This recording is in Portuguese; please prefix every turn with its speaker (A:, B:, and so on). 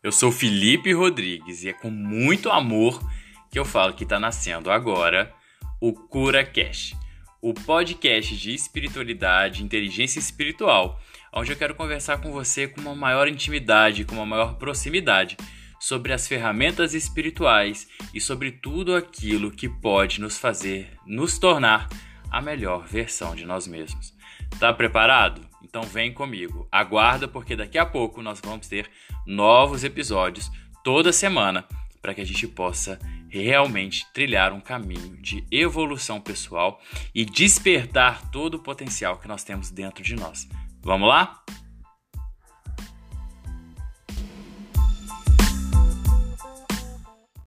A: Eu sou Felipe Rodrigues e é com muito amor que eu falo que está nascendo agora o Cura Cash, o podcast de espiritualidade inteligência espiritual, onde eu quero conversar com você com uma maior intimidade, com uma maior proximidade sobre as ferramentas espirituais e sobre tudo aquilo que pode nos fazer nos tornar a melhor versão de nós mesmos. Tá preparado? Então vem comigo. Aguarda porque daqui a pouco nós vamos ter novos episódios toda semana para que a gente possa realmente trilhar um caminho de evolução pessoal e despertar todo o potencial que nós temos dentro de nós. Vamos lá?